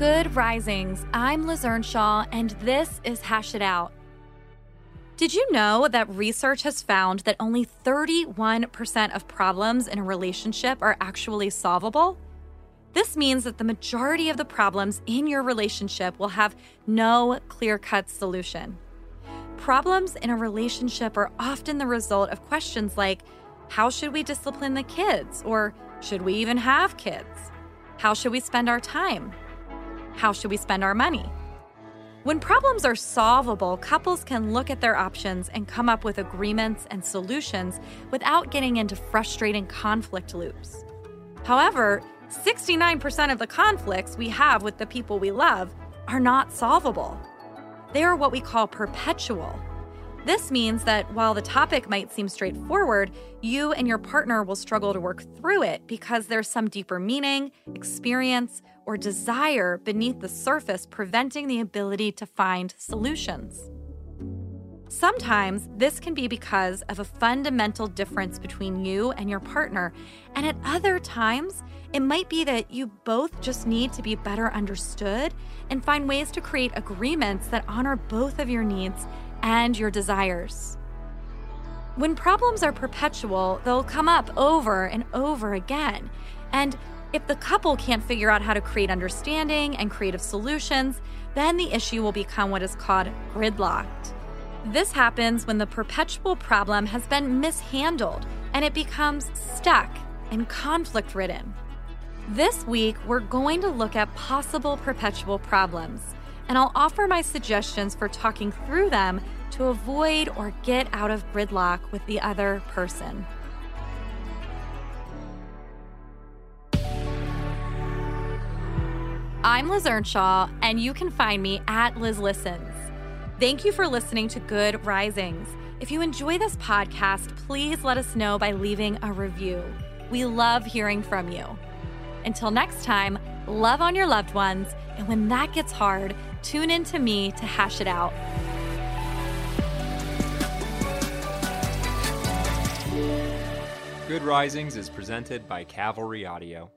Good risings. I'm Liz Earnshaw, and this is Hash It Out. Did you know that research has found that only 31% of problems in a relationship are actually solvable? This means that the majority of the problems in your relationship will have no clear cut solution. Problems in a relationship are often the result of questions like how should we discipline the kids? Or should we even have kids? How should we spend our time? How should we spend our money? When problems are solvable, couples can look at their options and come up with agreements and solutions without getting into frustrating conflict loops. However, 69% of the conflicts we have with the people we love are not solvable. They are what we call perpetual. This means that while the topic might seem straightforward, you and your partner will struggle to work through it because there's some deeper meaning, experience, or desire beneath the surface preventing the ability to find solutions. Sometimes this can be because of a fundamental difference between you and your partner, and at other times, it might be that you both just need to be better understood and find ways to create agreements that honor both of your needs and your desires. When problems are perpetual, they'll come up over and over again. And if the couple can't figure out how to create understanding and creative solutions, then the issue will become what is called gridlocked. This happens when the perpetual problem has been mishandled and it becomes stuck and conflict ridden. This week, we're going to look at possible perpetual problems and I'll offer my suggestions for talking through them to avoid or get out of gridlock with the other person. I'm Liz Earnshaw, and you can find me at Liz Listens. Thank you for listening to Good Risings. If you enjoy this podcast, please let us know by leaving a review. We love hearing from you. Until next time, love on your loved ones, and when that gets hard, Tune in to me to hash it out. Good Risings is presented by Cavalry Audio.